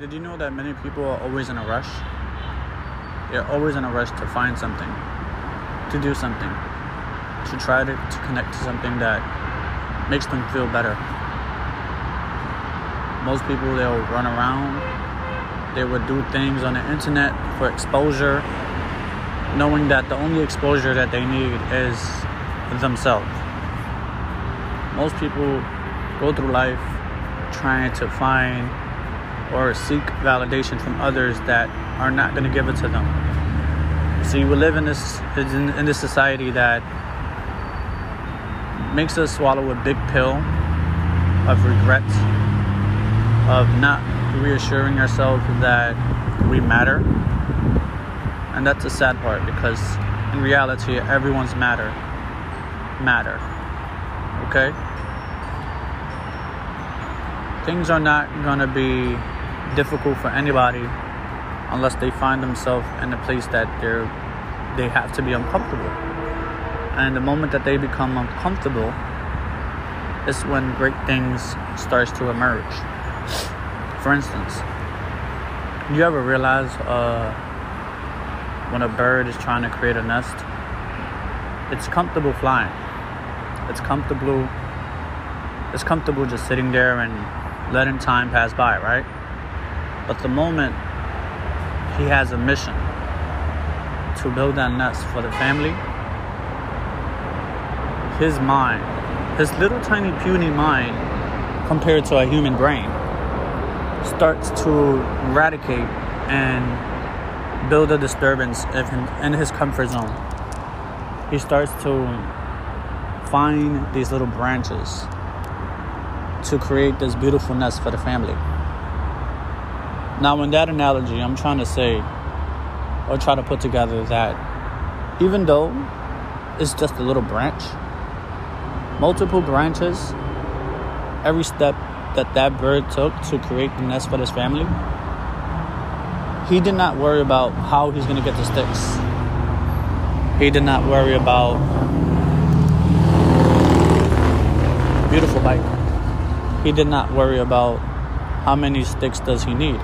Did you know that many people are always in a rush? They're always in a rush to find something, to do something, to try to, to connect to something that makes them feel better. Most people, they'll run around, they would do things on the internet for exposure, knowing that the only exposure that they need is themselves. Most people go through life trying to find or seek validation from others that are not going to give it to them. See, we live in this in, in this society that makes us swallow a big pill of regret, of not reassuring ourselves that we matter. And that's the sad part because in reality, everyone's matter. Matter. Okay? Things are not going to be difficult for anybody unless they find themselves in a place that they're they have to be uncomfortable. And the moment that they become uncomfortable is when great things starts to emerge. For instance, you ever realize uh, when a bird is trying to create a nest, it's comfortable flying. It's comfortable. It's comfortable just sitting there and letting time pass by, right? But the moment he has a mission to build that nest for the family, his mind, his little tiny puny mind compared to a human brain, starts to eradicate and build a disturbance in his comfort zone. He starts to find these little branches to create this beautiful nest for the family. Now, in that analogy, I'm trying to say or try to put together that even though it's just a little branch, multiple branches, every step that that bird took to create the nest for his family, he did not worry about how he's going to get the sticks. He did not worry about beautiful bike. He did not worry about how many sticks does he need.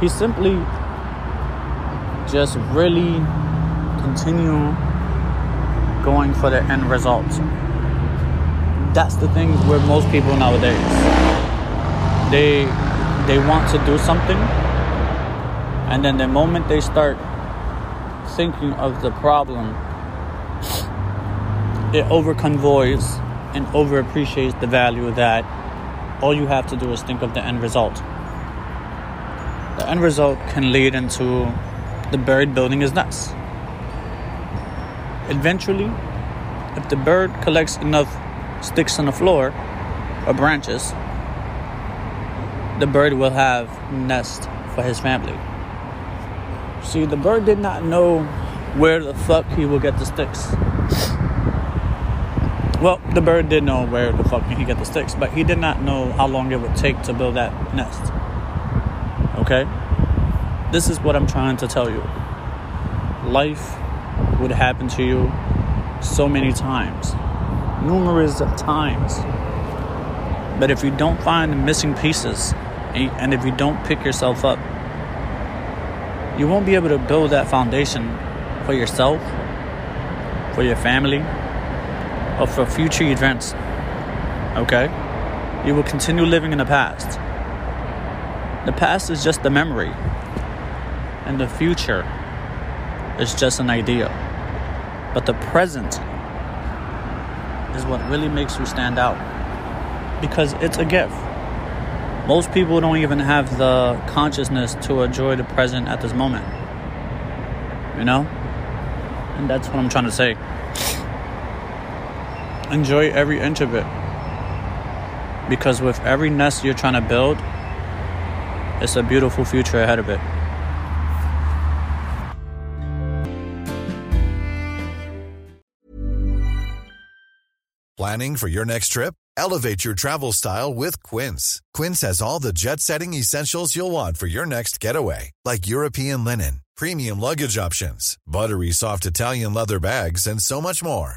He simply just really continue going for the end result. That's the thing with most people nowadays. They they want to do something and then the moment they start thinking of the problem it overconvoys and overappreciates the value that all you have to do is think of the end result. The end result can lead into the bird building his nest. Eventually, if the bird collects enough sticks on the floor or branches, the bird will have nest for his family. See, the bird did not know where the fuck he will get the sticks. Well, the bird did know where the fuck he get the sticks, but he did not know how long it would take to build that nest. Okay? This is what I'm trying to tell you. Life would happen to you so many times, numerous times. But if you don't find the missing pieces, and if you don't pick yourself up, you won't be able to build that foundation for yourself, for your family, or for future events. Okay? You will continue living in the past. The past is just a memory, and the future is just an idea. But the present is what really makes you stand out because it's a gift. Most people don't even have the consciousness to enjoy the present at this moment. You know? And that's what I'm trying to say. Enjoy every inch of it. Because with every nest you're trying to build, it's a beautiful future ahead of it. Planning for your next trip? Elevate your travel style with Quince. Quince has all the jet setting essentials you'll want for your next getaway, like European linen, premium luggage options, buttery soft Italian leather bags, and so much more.